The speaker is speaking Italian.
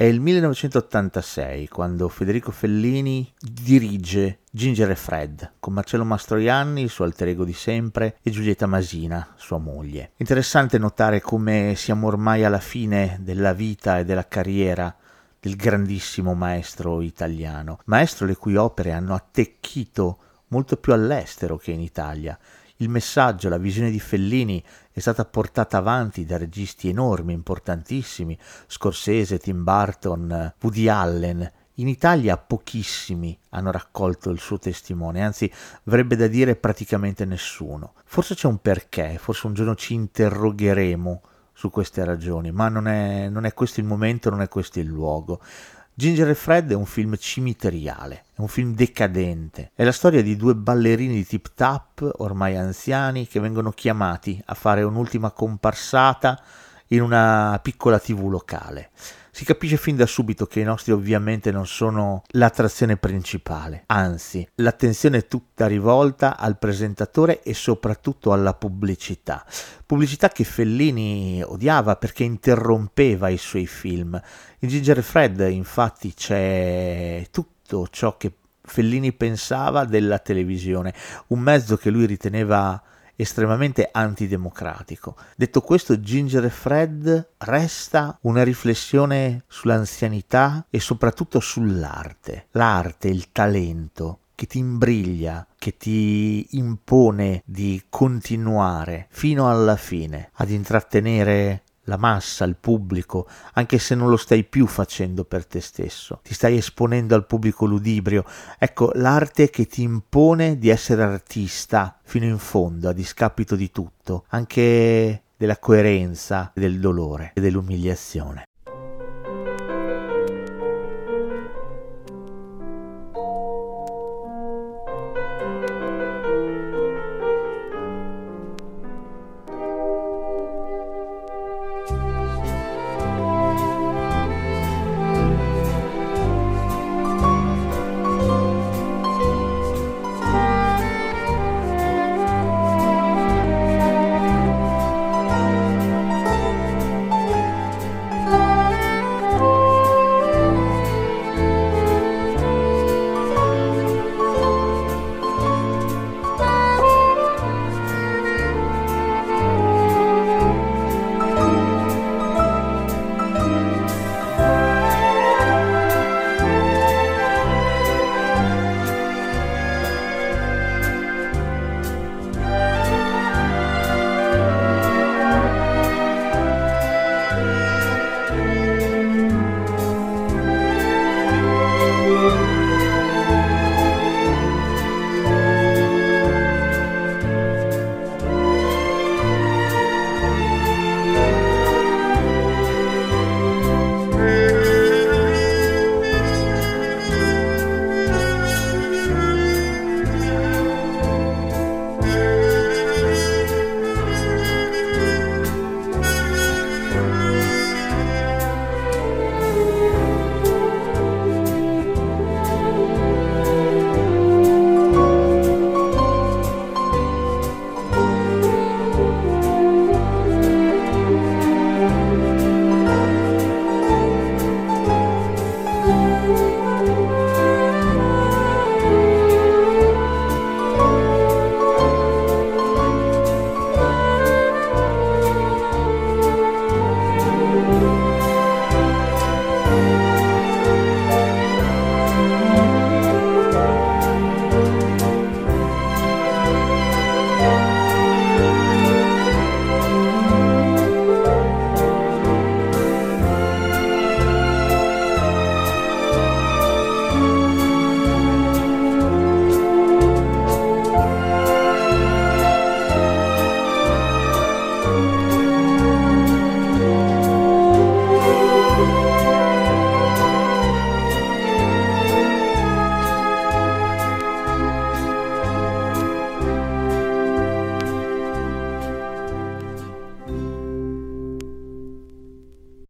È il 1986 quando Federico Fellini dirige Ginger e Fred con Marcello Mastroianni, il suo alter ego di sempre, e Giulietta Masina, sua moglie. Interessante notare come siamo ormai alla fine della vita e della carriera del grandissimo maestro italiano, maestro le cui opere hanno attecchito molto più all'estero che in Italia il messaggio, la visione di Fellini è stata portata avanti da registi enormi, importantissimi, Scorsese, Tim Burton, Woody Allen. In Italia pochissimi hanno raccolto il suo testimone, anzi avrebbe da dire praticamente nessuno. Forse c'è un perché, forse un giorno ci interrogheremo su queste ragioni, ma non è, non è questo il momento, non è questo il luogo. Ginger e Fred è un film cimiteriale, è un film decadente. È la storia di due ballerini di tip tap, ormai anziani, che vengono chiamati a fare un'ultima comparsata in una piccola tv locale. Si capisce fin da subito che i nostri ovviamente non sono l'attrazione principale, anzi l'attenzione è tutta rivolta al presentatore e soprattutto alla pubblicità. Pubblicità che Fellini odiava perché interrompeva i suoi film. In Ginger Fred infatti c'è tutto ciò che Fellini pensava della televisione, un mezzo che lui riteneva estremamente antidemocratico. Detto questo, Ginger e Fred resta una riflessione sull'anzianità e soprattutto sull'arte. L'arte, il talento che ti imbriglia, che ti impone di continuare fino alla fine ad intrattenere la massa, il pubblico, anche se non lo stai più facendo per te stesso, ti stai esponendo al pubblico ludibrio. Ecco, l'arte che ti impone di essere artista fino in fondo, a discapito di tutto, anche della coerenza, del dolore e dell'umiliazione.